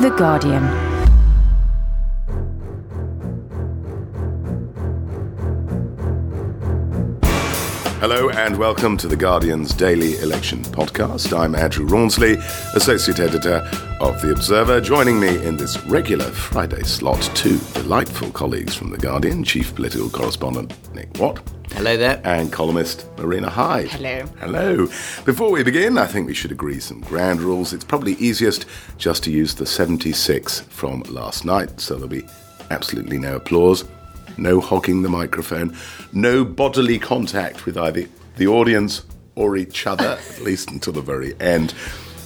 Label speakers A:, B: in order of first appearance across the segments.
A: The Guardian.
B: Hello and welcome to The Guardian's daily election podcast. I'm Andrew Rawnsley, Associate Editor of The Observer. Joining me in this regular Friday slot, two delightful colleagues from The Guardian, Chief Political Correspondent Nick Watt.
C: Hello there.
B: And columnist Marina Hyde.
D: Hello.
B: Hello. Before we begin, I think we should agree some ground rules. It's probably easiest just to use the 76 from last night, so there'll be absolutely no applause no hogging the microphone, no bodily contact with either the audience or each other, at least until the very end.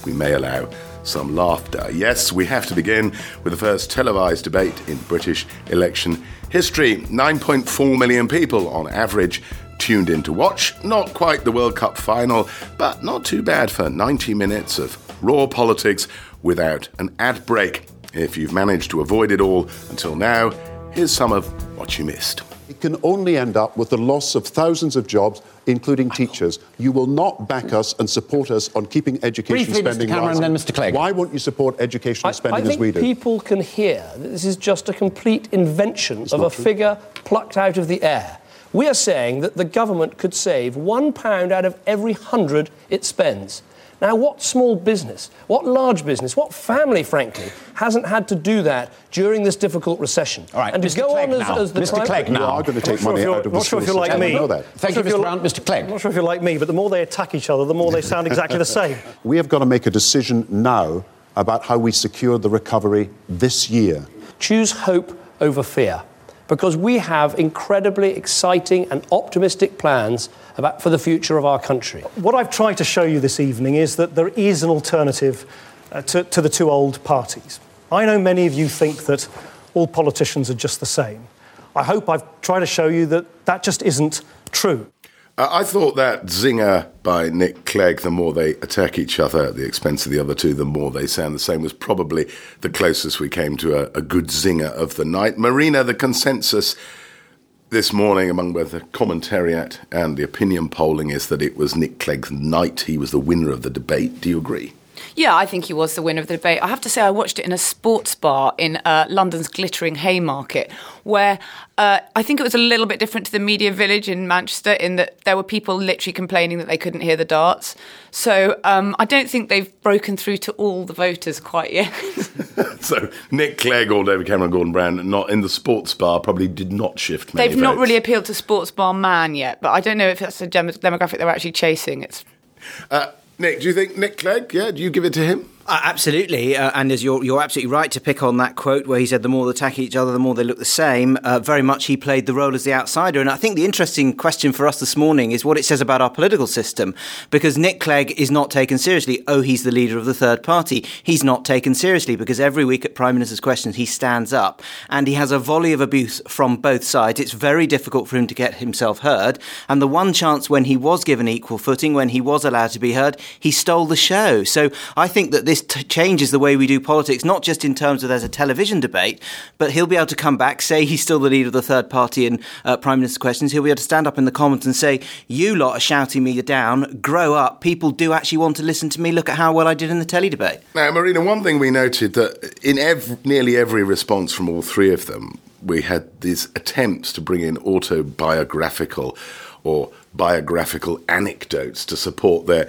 B: We may allow some laughter. Yes, we have to begin with the first televised debate in British election history. 9.4 million people on average tuned in to watch. Not quite the World Cup final, but not too bad for 90 minutes of raw politics without an ad break. If you've managed to avoid it all until now, here's some of what you missed.
E: It can only end up with the loss of thousands of jobs, including teachers. You will not back us and support us on keeping education
C: Briefly,
E: spending
C: Mr. Cameron,
E: rising.
C: then Mr. Clegg.
E: Why won't you support educational spending
F: I, I
E: as we
F: think
E: do?
F: people can hear that this is just a complete invention of a
E: true.
F: figure plucked out of the air. We are saying that the government could save one pound out of every hundred it spends. Now, what small business, what large business, what family, frankly, hasn't had to do that during this difficult recession?
C: All right,
F: and to
C: Mr.
F: go
C: Clegg
F: on as,
C: now.
F: as the
C: Mr.
F: prime-
C: Clegg
E: you
C: now.
E: are going to take money
F: if you're-
E: out of
F: not
E: the
F: sure if
E: school
F: you're like me.
E: I know that.
C: Thank you, Mr.
F: if
C: Brown. Mr. Clegg.
F: Not sure if you're like me, but the more they attack each other, the more they sound exactly the same.
E: We have got to make a decision now about how we secure the recovery this year.
F: choose hope over fear because we have incredibly exciting and optimistic plans about, for the future of our country.
G: What I've tried to show you this evening is that there is an alternative uh, to, to the two old parties. I know many of you think that all politicians are just the same. I hope I've tried to show you that that just isn't true.
B: I thought that zinger by Nick Clegg, the more they attack each other at the expense of the other two, the more they sound the same, was probably the closest we came to a, a good zinger of the night. Marina, the consensus this morning among both the commentariat and the opinion polling is that it was Nick Clegg's night. He was the winner of the debate. Do you agree?
D: Yeah, I think he was the winner of the debate. I have to say, I watched it in a sports bar in uh, London's glittering Haymarket, where uh, I think it was a little bit different to the media village in Manchester, in that there were people literally complaining that they couldn't hear the darts. So um, I don't think they've broken through to all the voters quite yet.
B: So Nick Clegg or David Cameron Gordon Brown, not in the sports bar, probably did not shift many
D: They've not really appealed to sports bar man yet, but I don't know if that's a dem- demographic they're actually chasing. It's
B: Uh, Nick, do you think Nick Clegg? Yeah, do you give it to him?
C: Uh, absolutely, uh, and as you're, you're absolutely right to pick on that quote where he said, "The more they attack each other, the more they look the same." Uh, very much, he played the role as the outsider, and I think the interesting question for us this morning is what it says about our political system, because Nick Clegg is not taken seriously. Oh, he's the leader of the third party. He's not taken seriously because every week at Prime Minister's questions he stands up and he has a volley of abuse from both sides. It's very difficult for him to get himself heard, and the one chance when he was given equal footing, when he was allowed to be heard, he stole the show. So I think that this t- changes the way we do politics, not just in terms of there's a television debate, but he'll be able to come back, say he's still the leader of the third party in uh, Prime Minister questions. He'll be able to stand up in the Commons and say, You lot are shouting me down, grow up. People do actually want to listen to me. Look at how well I did in the telly debate.
B: Now, Marina, one thing we noted that in ev- nearly every response from all three of them, we had these attempts to bring in autobiographical or biographical anecdotes to support their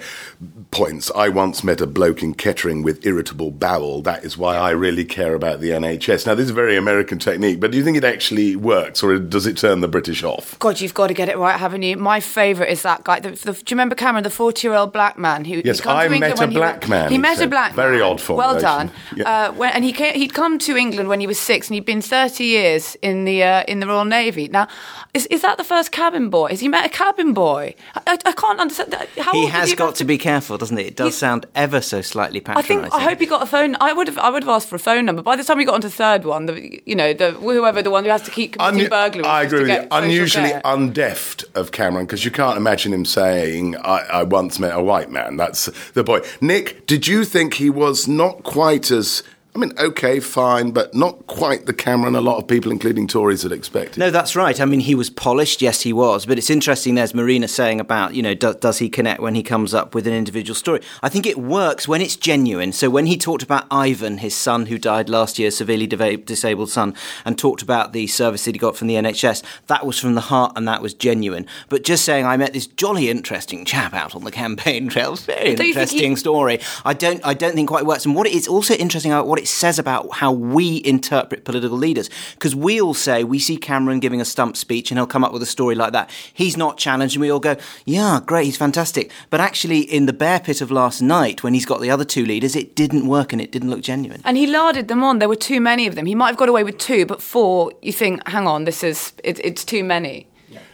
B: points. I once met a bloke in Kettering with irritable bowel. That is why I really care about the NHS. Now, this is a very American technique, but do you think it actually works or does it turn the British off?
D: God, you've got to get it right, haven't you? My favourite is that guy. The, the, do you remember Cameron, the forty-year-old black man who?
B: Yes,
D: he
B: I met a
D: he
B: black
D: was-
B: man,
D: He
B: he
D: met a black
B: Very
D: man.
B: odd
D: Well done.
B: Yeah.
D: Uh, when, and he came, he'd come to England when he was six, and he'd been thirty years in the uh, in the Royal Navy. Now, is, is that the first cabin boy? Has he met a cabin boy? I, I, I can't understand. that. How
C: he has got to be careful, doesn't it? It does
D: He's-
C: sound ever so slightly patronising.
D: I think I hope he got a phone. I would have. I would have asked for a phone number. By the time we got onto the third one, the you know the whoever the one who has to keep committing
B: Unu-
D: burglaries.
B: I agree with you. Unusually
D: care.
B: undeft of Cameron because you can't imagine him saying, I, "I once met a white man." That's the boy. Nick, did you think he was not quite as I mean, okay, fine, but not quite the Cameron a lot of people, including Tories, had expected.
C: No, that's right. I mean, he was polished. Yes, he was. But it's interesting. There's Marina saying about, you know, does, does he connect when he comes up with an individual story? I think it works when it's genuine. So when he talked about Ivan, his son who died last year, severely disabled son, and talked about the service that he got from the NHS, that was from the heart and that was genuine. But just saying, I met this jolly interesting chap out on the campaign trail, very interesting he... story. I don't, I don't think quite works. And what it is also interesting about what what it says about how we interpret political leaders. Because we all say we see Cameron giving a stump speech and he'll come up with a story like that. He's not challenged, and we all go, yeah, great, he's fantastic. But actually, in the bear pit of last night, when he's got the other two leaders, it didn't work and it didn't look genuine.
D: And he larded them on. There were too many of them. He might have got away with two, but four, you think, hang on, this is, it, it's too many.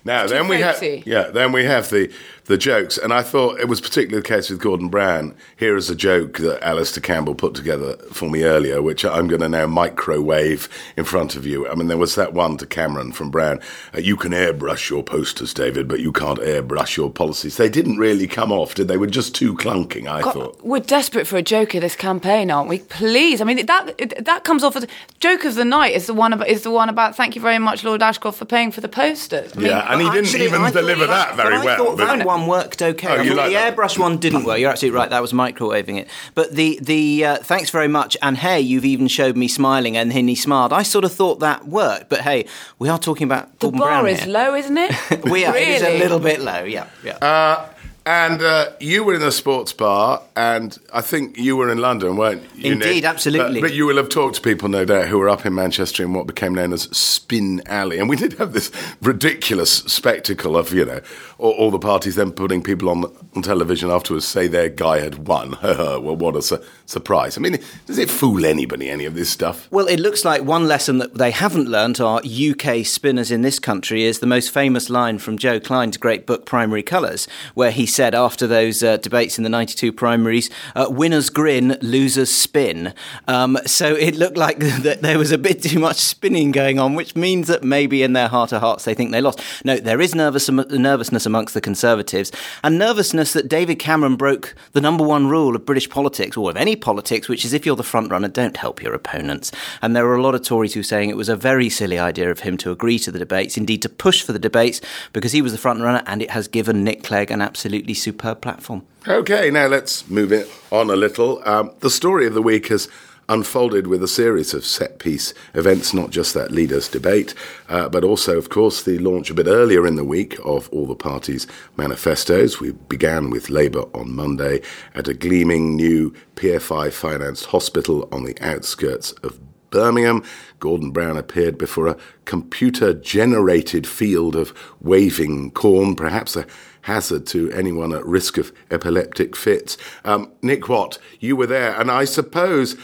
B: Now, then we have yeah, then we have the the jokes, and I thought it was particularly the case with Gordon Brown. Here is a joke that Alistair Campbell put together for me earlier, which I'm going to now microwave in front of you. I mean, there was that one to Cameron from Brown. Uh, you can airbrush your posters, David, but you can't airbrush your policies. They didn't really come off, did they? Were just too clunking. I God, thought
D: we're desperate for a joke in this campaign, aren't we? Please, I mean that that comes off as joke of the night is the one about is the one about thank you very much, Lord Ashcroft, for paying for the posters.
B: I mean, yeah, and he didn't actually, even deliver that very well. Thought but...
C: That one worked okay. Oh, like the that? airbrush one didn't work. You're absolutely right. That was microwaving it. But the the uh, thanks very much. And hey, you've even showed me smiling, and then he smiled. I sort of thought that worked. But hey, we are talking about
D: the
C: Gordon
D: bar
C: Brown
D: is
C: here.
D: low, isn't it?
C: we are. Really? It is a little bit low. Yeah. Yeah.
B: Uh, and uh, you were in a sports bar, and I think you were in London, weren't you?
C: Indeed,
B: Nick?
C: absolutely.
B: But, but, you will have talked to people, no doubt, who were up in Manchester in what became known as Spin Alley. And we did have this ridiculous spectacle of, you know, all, all the parties then putting people on, on television afterwards say their guy had won. well, what a su- surprise. I mean, does it fool anybody, any of this stuff?
C: Well, it looks like one lesson that they haven't learnt, are UK spinners in this country, is the most famous line from Joe Klein's great book, Primary Colours, where he said after those uh, debates in the 92 primaries, uh, winners grin, losers spin. Um, so it looked like that there was a bit too much spinning going on, which means that maybe in their heart of hearts they think they lost. No, there is nervous, nervousness amongst the Conservatives, and nervousness that David Cameron broke the number one rule of British politics, or of any politics, which is if you're the front runner, don't help your opponents. And there are a lot of Tories who are saying it was a very silly idea of him to agree to the debates, indeed to push for the debates, because he was the front runner, and it has given Nick Clegg an absolutely superb platform.
B: Okay, now let's move it on a little. Um, the story of the week has unfolded with a series of set piece events, not just that leaders' debate, uh, but also, of course, the launch a bit earlier in the week of all the parties' manifestos. We began with Labour on Monday at a gleaming new PFI financed hospital on the outskirts of Birmingham. Gordon Brown appeared before a computer generated field of waving corn, perhaps a hazard to anyone at risk of epileptic fits. Um, Nick Watt, you were there, and I suppose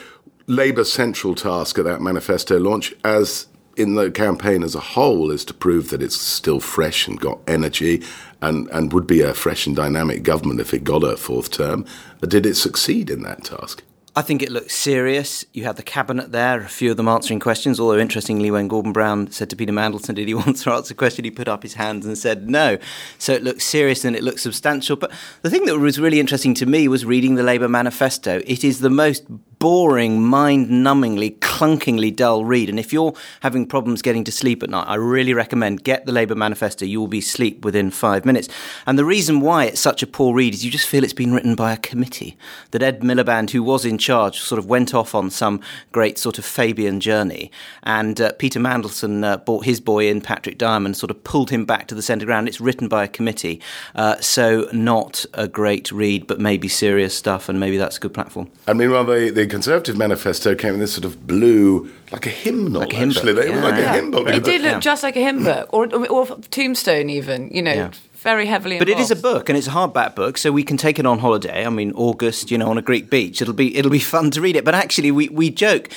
B: Labour's central task at that manifesto launch, as in the campaign as a whole, is to prove that it's still fresh and got energy and, and would be a fresh and dynamic government if it got a fourth term. Did it succeed in that task?
C: I think it looks serious. You had the cabinet there, a few of them answering questions. Although, interestingly, when Gordon Brown said to Peter Mandelson, Did he want to answer a question? he put up his hands and said no. So it looks serious and it looks substantial. But the thing that was really interesting to me was reading the Labour manifesto. It is the most boring, mind numbingly, clunkingly dull read. And if you're having problems getting to sleep at night, I really recommend get the Labour manifesto. You will be asleep within five minutes. And the reason why it's such a poor read is you just feel it's been written by a committee. That Ed Miliband, who was in charge, sort of went off on some great sort of Fabian journey. And uh, Peter Mandelson uh, brought his boy in, Patrick Diamond, sort of pulled him back to the centre ground. It's written by a committee. Uh, so not a great read, but maybe serious stuff. And maybe that's a good platform.
B: And meanwhile, the, the Conservative manifesto came in this sort of blue, like a hymnal, like a hymn actually. Book. Yeah. like yeah. a hymn book.
D: It did look yeah. just like a hymn book, or, or Tombstone even, you know. Yeah very heavily
C: involved. But it is a book and it's a hardback book, so we can take it on holiday. I mean, August, you know, on a Greek beach. It'll be it'll be fun to read it. But actually, we, we joke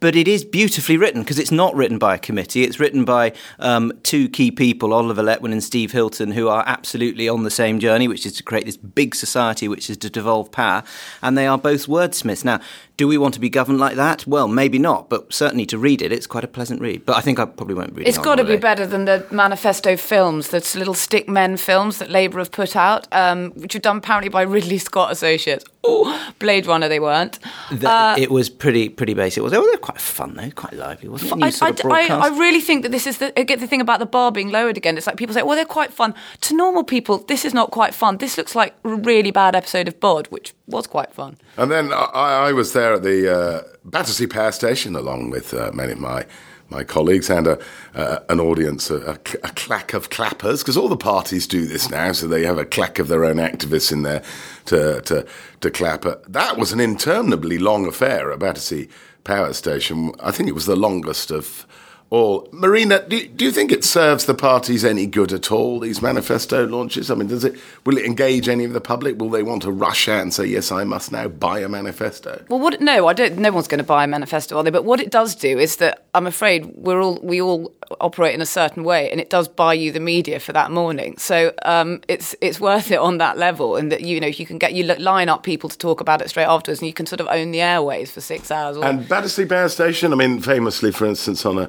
C: but it is beautifully written because it's not written by a committee. It's written by um, two key people, Oliver Letwin and Steve Hilton, who are absolutely on the same journey, which is to create this big society, which is to devolve power. And they are both wordsmiths. Now, Do we want to be governed like that? Well, maybe not, but certainly to read it, it's quite a pleasant read. But I think I probably won't read it.
D: It's got to be better than the manifesto films, the little stick men films that Labour have put out, um, which are done apparently by Ridley Scott Associates. Oh, Blade Runner, they weren't.
C: The-
D: Uh,
C: it was pretty pretty basic. They were, they were quite fun though, quite lively, wasn't it?
D: I, I, I. I really think that this is the, I get the thing about the bar being lowered again. It's like people say, well, they're quite fun. To normal people, this is not quite fun. This looks like a really bad episode of Bod, which was quite fun.
B: And then I, I was there at the uh, Battersea Power Station along with uh, many of my my colleagues and a, uh, an audience, a, a, a clack of clappers, because all the parties do this now, so they have a clack of their own activists in there to to to clap. Uh, That was an interminably long affair at Battersea Power Station. I think it was the longest of all. Marina, do, do you think it serves the parties any good at all? These manifesto launches. I mean, does it will it engage any of the public? Will they want to rush out and say, "Yes, I must now buy a manifesto"?
D: Well, what? No, I don't. No one's going to buy a manifesto, are they? But what it does do is that I'm afraid we're all we all operate in a certain way, and it does buy you the media for that morning. So um, it's it's worth it on that level, and that you know you can get you line up people to talk about it straight afterwards, and you can sort of own the airways for six hours. Or,
B: And Battersea Power Station, I mean, famously, for instance, on a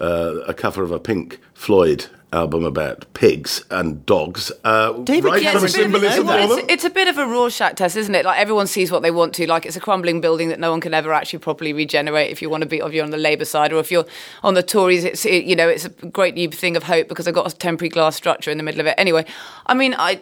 B: uh, a cover of a Pink Floyd album about pigs and dogs, uh,
C: David
B: right
C: Yeah,
B: from
C: it's
B: a
C: a bit of a-
B: symbolism
D: Well, it's, it's a bit of a Rorschach test, isn't it? Like everyone sees what they want to. Like it's a crumbling building that no one can ever actually properly regenerate. If you want to be, if you're on the Labour side, or if you're on the Tories, it's it, you know it's a great new thing of hope because they've got a temporary glass structure in the middle of it. Anyway, I mean, I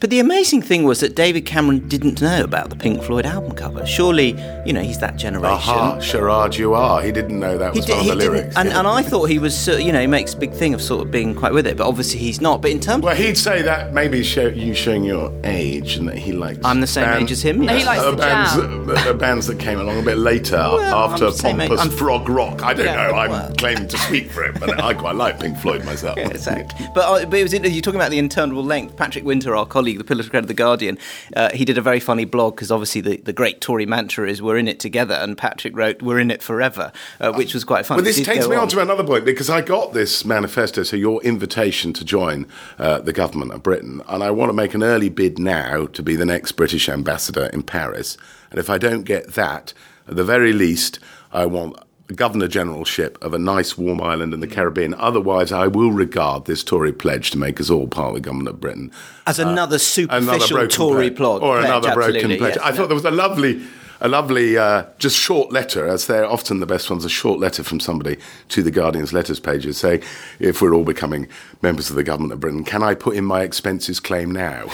C: But the amazing thing was that David Cameron didn't know about the Pink Floyd album cover. Surely, you know, he's that generation.
B: Aha, Sharad, you are. He didn't know that
C: He
B: was
C: did,
B: one of the lyrics.
C: and, and I thought he was, uh, you know, he makes a big thing of sort of being quite with it, but obviously he's not. But in terms,
B: well, he'd say that maybe show, you showing your age and that he likes.
C: I'm the same
B: band-
C: age as him.
D: No, he likes
B: uh,
D: the
B: bands, that- uh, bands that came along a bit later
C: Well,
B: after
C: I'm the same age.
B: pompous
C: I'm-
B: prog rock. I don't
D: Yeah.
B: know. I'm
C: Well.
B: claiming to speak for him, but I quite like Pink Floyd myself.
C: Exactly. But, uh, but it was you're talking about the interminable length. Patrick Wintour, our colleague, the pillar of of the Guardian, uh, he did a very funny blog because obviously the, the great Tory mantra is "We're in it together," and Patrick wrote "We're in it forever," uh, which was quite funny.
B: Well, this takes me on to another point because I got this manifesto, so your invitation to join uh, the government of Britain, and I want to make an early bid now to be the next British ambassador in Paris. And if I don't get that, at the very least, I want a governor generalship of a nice warm island in the Caribbean. Otherwise, I will regard this Tory pledge to make us all part of the government of Britain
C: as another superficial
B: broken
C: Tory plot
B: or
C: pledge,
B: another broken pledge.
C: yes,
B: I
C: no.
B: thought there was a lovely, a lovely, uh, just short letter, as they're often the best ones. A short letter from somebody to the Guardian's letters pages saying, "If we're all becoming members of the government of Britain, can I put in my expenses claim now?"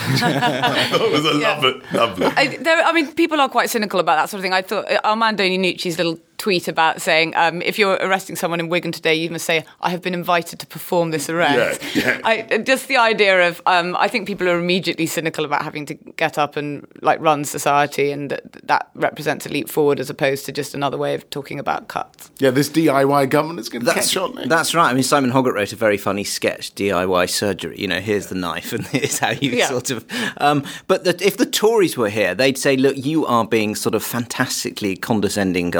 B: It was a
D: Yeah.
B: lovely, lovely.
D: I, there, I mean, people are quite cynical about that sort of thing. I thought uh, Armando Iannucci's little tweet about saying, um, if you're arresting someone in Wigan today, you must say, I have been invited to perform this arrest.
B: Yeah, yeah.
D: I, just the idea of, um, I think people are immediately cynical about having to get up and like run society, and that, that represents a leap forward as opposed to just another way of talking about cuts.
B: yeah, this DIY government is going to
C: That's,
B: catch on. eh?
C: that's right. I mean, Simon Hoggart wrote a very funny sketch, DIY surgery. You know, here's the knife, and here's how you
D: Yeah.
C: sort of. Um, but the, if the Tories were here, they'd say, "Look, you are being sort of fantastically condescending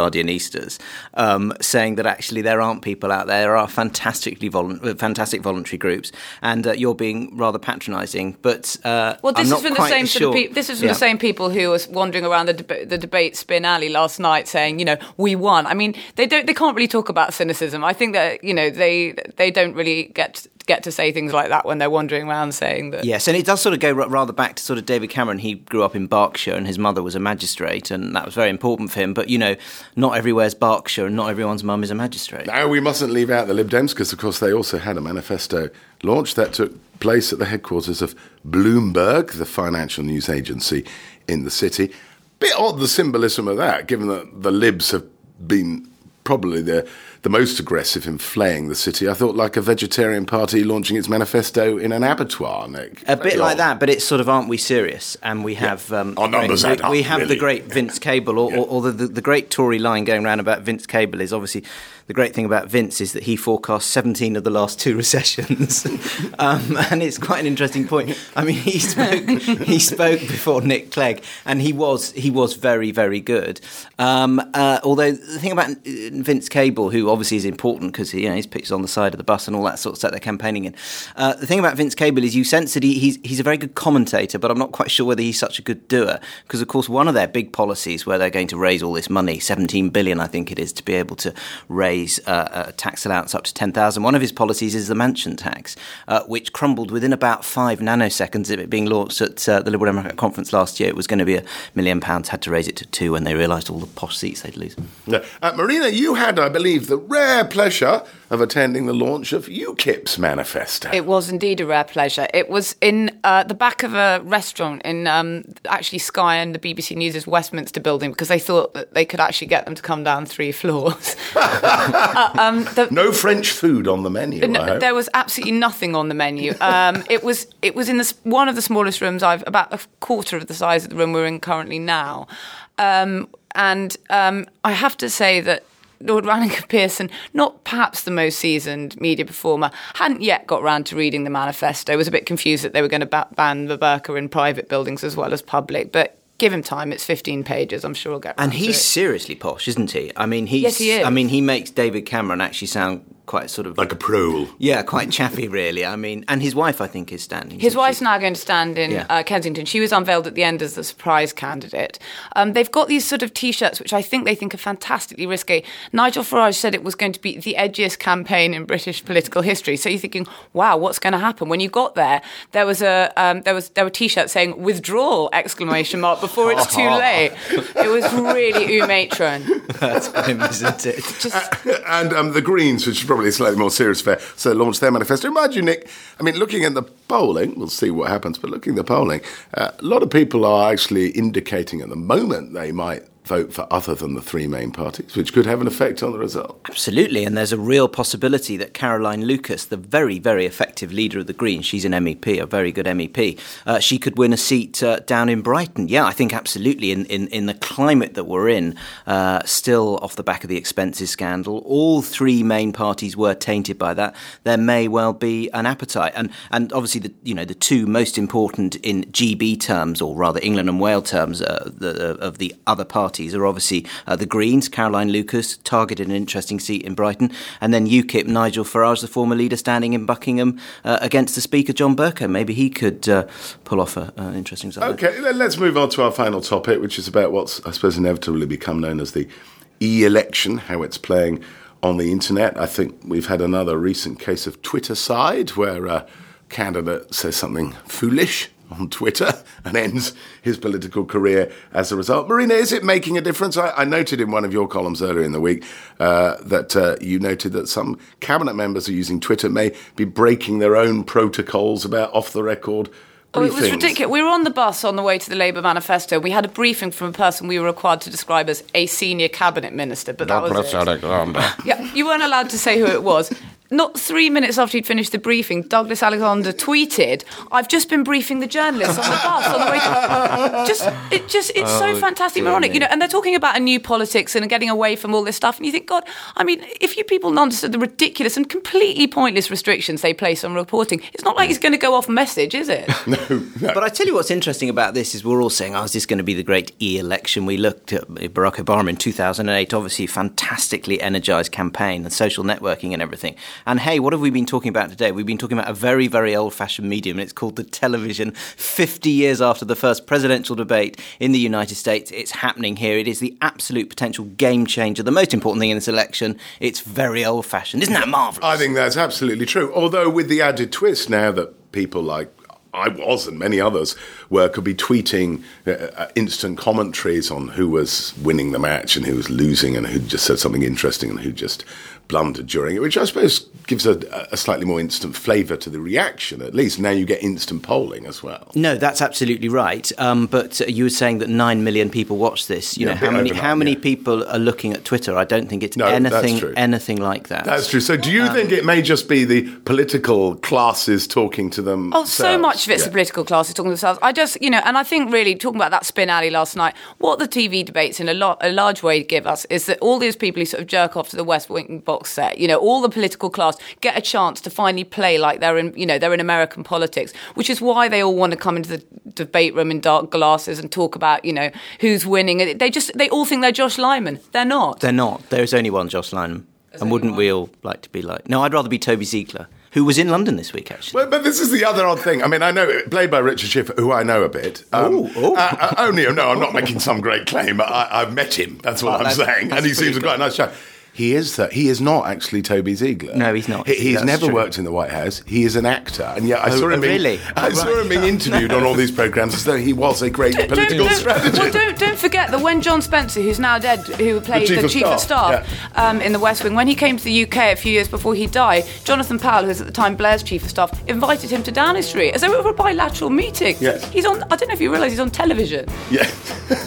C: Um, saying that actually there aren't people out there. There are fantastically volun- uh, fantastic voluntary groups, and uh, you're being rather patronising. But uh,
D: Well, this is from the same
C: sure.
D: sort of people. This is from
C: Yeah.
D: the same people who was wandering around the, deb- the debate spin alley last night, saying, you know, we won. I mean, they don't. They can't really talk about cynicism. I think that you know they they don't really get get to say things like that when they're wandering around saying that.
C: Yes, and it does sort of go ra- rather back to sort of David Cameron. He grew up in Berkshire, and his mother was a magistrate, and that was very important for him. But you know, not everywhere's Berkshire, and not everyone's mum is a magistrate.
B: Now, we mustn't leave out the Lib Dems because, of course, they also had a manifesto launch that took place at the headquarters of Bloomberg, the financial news agency in the city. Bit odd the symbolism of that, given that the Libs have been probably the the most aggressive in flaying the city. I thought like a vegetarian party launching its manifesto in an abattoir, Nick.
C: A bit like that, but it's sort of aren't we serious? And we have um,
B: Our numbers
C: we,
B: add up,
C: we have the great Vince Cable, or, or, or the, the, the great Tory line going around about Vince Cable is obviously the great thing about Vince is that he forecast 17 of the last two recessions, um, and it's quite an interesting point. I mean, he spoke he spoke before Nick Clegg, and he was he was very very good. Um, uh, although the thing about Vince Cable, who obviously is important because you know his pictures on the side of the bus and all that sort of stuff they're campaigning in. Uh, the thing about Vince Cable is you sense that he, he's he's a very good commentator, but I'm not quite sure whether he's such a good doer because of course one of their big policies where they're going to raise all this money, 17 billion I think it is, to be able to raise uh, a tax allowance up to 10,000. One of his policies is the mansion tax, uh, which crumbled within about five nanoseconds of it being launched at uh, the Liberal Democrat conference last year. It was going to be a million pounds, had to raise it to two when they realised all the posh seats they'd lose.
B: Uh, Marina, you had, I believe, the rare pleasure of attending the launch of UKIP's manifesto.
D: It was indeed a rare pleasure. It was in uh, the back of a restaurant in um, actually Sky and the BBC News' Westminster building because they thought that they could actually get them to come down three floors. uh, um,
B: the, no French food on the menu. No,
D: there was absolutely nothing on the menu. Um, it was it was in the, one of the smallest rooms I've about a quarter of the size of the room we're in currently now. Um, and um, I have to say that Lord Ranningham Pearson, not perhaps the most seasoned media performer, hadn't yet got round to reading the manifesto. Was a bit confused that they were going to ban the burqa in private buildings as well as public, but give him time. It's 15 pages. I'm sure he'll get.
C: And he's seriously posh, isn't he? I mean, he's.
D: Yes, he is.
C: I mean, he makes David Cameron actually sound quite sort of
B: like a pro.
C: Yeah, quite chaffy, really. I mean, and his wife, I think, is standing.
D: His wife's she? now going to stand in yeah. uh, Kensington. She was unveiled at the end as the surprise candidate. Um, they've got these sort of T-shirts, which I think they think are fantastically risky. Nigel Farage said it was going to be the edgiest campaign in British political history. So you're thinking, wow, what's going to happen? When you got there, there was a um, there was there were T-shirts saying "withdrawal!" exclamation mark before it's too late. it was really ooh matron.
C: That's him, isn't it?
B: Just... Uh, and um, the Greens, which is probably a slightly more serious affair, so launched their manifesto. Imagine, Nick, I mean, looking at the polling, we'll see what happens, but looking at the polling, uh, a lot of people are actually indicating at the moment they might vote for other than the three main parties, which could have an effect on the result.
C: Absolutely, and there's a real possibility that Caroline Lucas, the very, very effective leader of the Greens, she's an MEP, a very good MEP, uh, she could win a seat uh, down in Brighton. Yeah, I think absolutely. In, in, in the climate that we're in, uh, still off the back of the expenses scandal, all three main parties were tainted by that. There may well be an appetite, and and obviously the you know the two most important in GB terms, or rather England and Wales terms, uh, the, of the other parties parties are obviously uh, the Greens, Caroline Lucas, targeted an interesting seat in Brighton, and then UKIP, Nigel Farage, the former leader, standing in Buckingham uh, against the Speaker, John Bercow. Maybe he could uh, pull off an interesting result.
B: Okay, let's move on to our final topic, which is about what's, I suppose, inevitably become known as the e election, how it's playing on the internet. I think we've had another recent case of Twittercide where a candidate says something foolish on Twitter and ends his political career as a result. Marina, is it making a difference? I, I noted in one of your columns earlier in the week uh, that uh, you noted that some cabinet members are using Twitter may be breaking their own protocols about off the record.
D: Oh, it was ridiculous. We were on the bus on the way to the Labour manifesto. We had a briefing from a person we were required to describe as a senior cabinet minister, but that was it. yeah, you weren't allowed to say who it was not three minutes after he'd finished the briefing, Douglas Alexander tweeted, "I've just been briefing the journalists on the bus on the way." To... Just, it just, it's oh, so fantastic, moronic, you know. And they're talking about a new politics and getting away from all this stuff, and you think, God, I mean, if you people understood the ridiculous and completely pointless restrictions they place on reporting, it's not like he's going to go off message, is it?
B: no, no.
C: But I tell you what's interesting about this is we're all saying, "Oh, is this going to be the great e-election?" We looked at Barack Obama in 2008, obviously fantastically energized campaign and social networking and everything. And hey, what have we been talking about today? We've been talking about a very, very old fashioned medium, and it's called the television. 50 years after the first presidential debate in the United States, it's happening here. It is the absolute potential game changer. The most important thing in this election, it's very old fashioned. Isn't that marvellous?
B: I think that's absolutely true. Although, with the added twist now that people like I was and many others were could be tweeting uh, uh, instant commentaries on who was winning the match and who was losing and who just said something interesting and who just blundered during it, which I suppose gives a, a slightly more instant flavour to the reaction. At least now you get instant polling as well.
C: No, that's absolutely right. Um, but uh, you were saying that nine million people watch this. You yeah, know how many how many yeah. people are looking at Twitter? I don't think it's no, anything anything like that.
B: That's true. So do you um, think it may just be the political classes talking to them?
D: Oh, so much of it's yeah. the political classes talking to themselves. I just you know, and I think really talking about that spin alley last night, what the TV debates in a, lot, a large way give us is that all these people who sort of jerk off to the West Wing box set, you know, all the political class get a chance to finally play like they're in, you know, they're in American politics, which is why they all want to come into the debate room in dark glasses and talk about, you know, who's winning. They just, they all think they're Josh Lyman. They're not.
C: They're not. There's only one Josh Lyman. and wouldn't we all like to be like? No, I'd rather be Toby Ziegler, who was in London this week, actually.
B: Well, but this is the other odd thing. I mean, I know played by Richard Schiff, who I know a bit. Um,
C: Ooh, ooh.
B: Uh, uh, only, no, I'm not making some great claim. I, I've met him. That's what
C: Oh,
B: I'm
C: that's-
B: saying,
C: that's
B: and he
C: seems
B: seems quite a nice chap. He is. He is not actually Toby Ziegler.
C: No, he's not.
B: He, he's
C: That's
B: never
C: true.
B: worked in the White House. He is an actor, and yet I
C: Oh,
B: saw him. being,
C: really?
B: I
C: Oh,
B: saw
C: right.
B: him being interviewed on all these programs as though he was a great political
D: don't,
B: strategist.
D: Well, don't, don't forget that when John Spencer, who's now dead, who played
B: chief
D: the
B: of
D: chief of
B: staff,
D: staff um, in the West Wing, when he came to the UK a few years before he died, Jonathan Powell, who was at the time Blair's chief of staff, invited him to Downing Street as though it were a bilateral meeting.
B: Yes.
D: He's on. I don't know if you realise he's on television.
B: Yeah.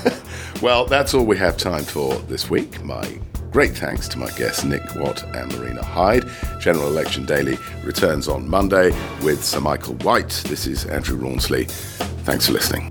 B: well, that's all we have time for this week. My great thanks to my guests Nick Watt and Marina Hyde. General Election Daily returns on Monday with Sir Michael White. This is Andrew Rawnsley. Thanks for listening.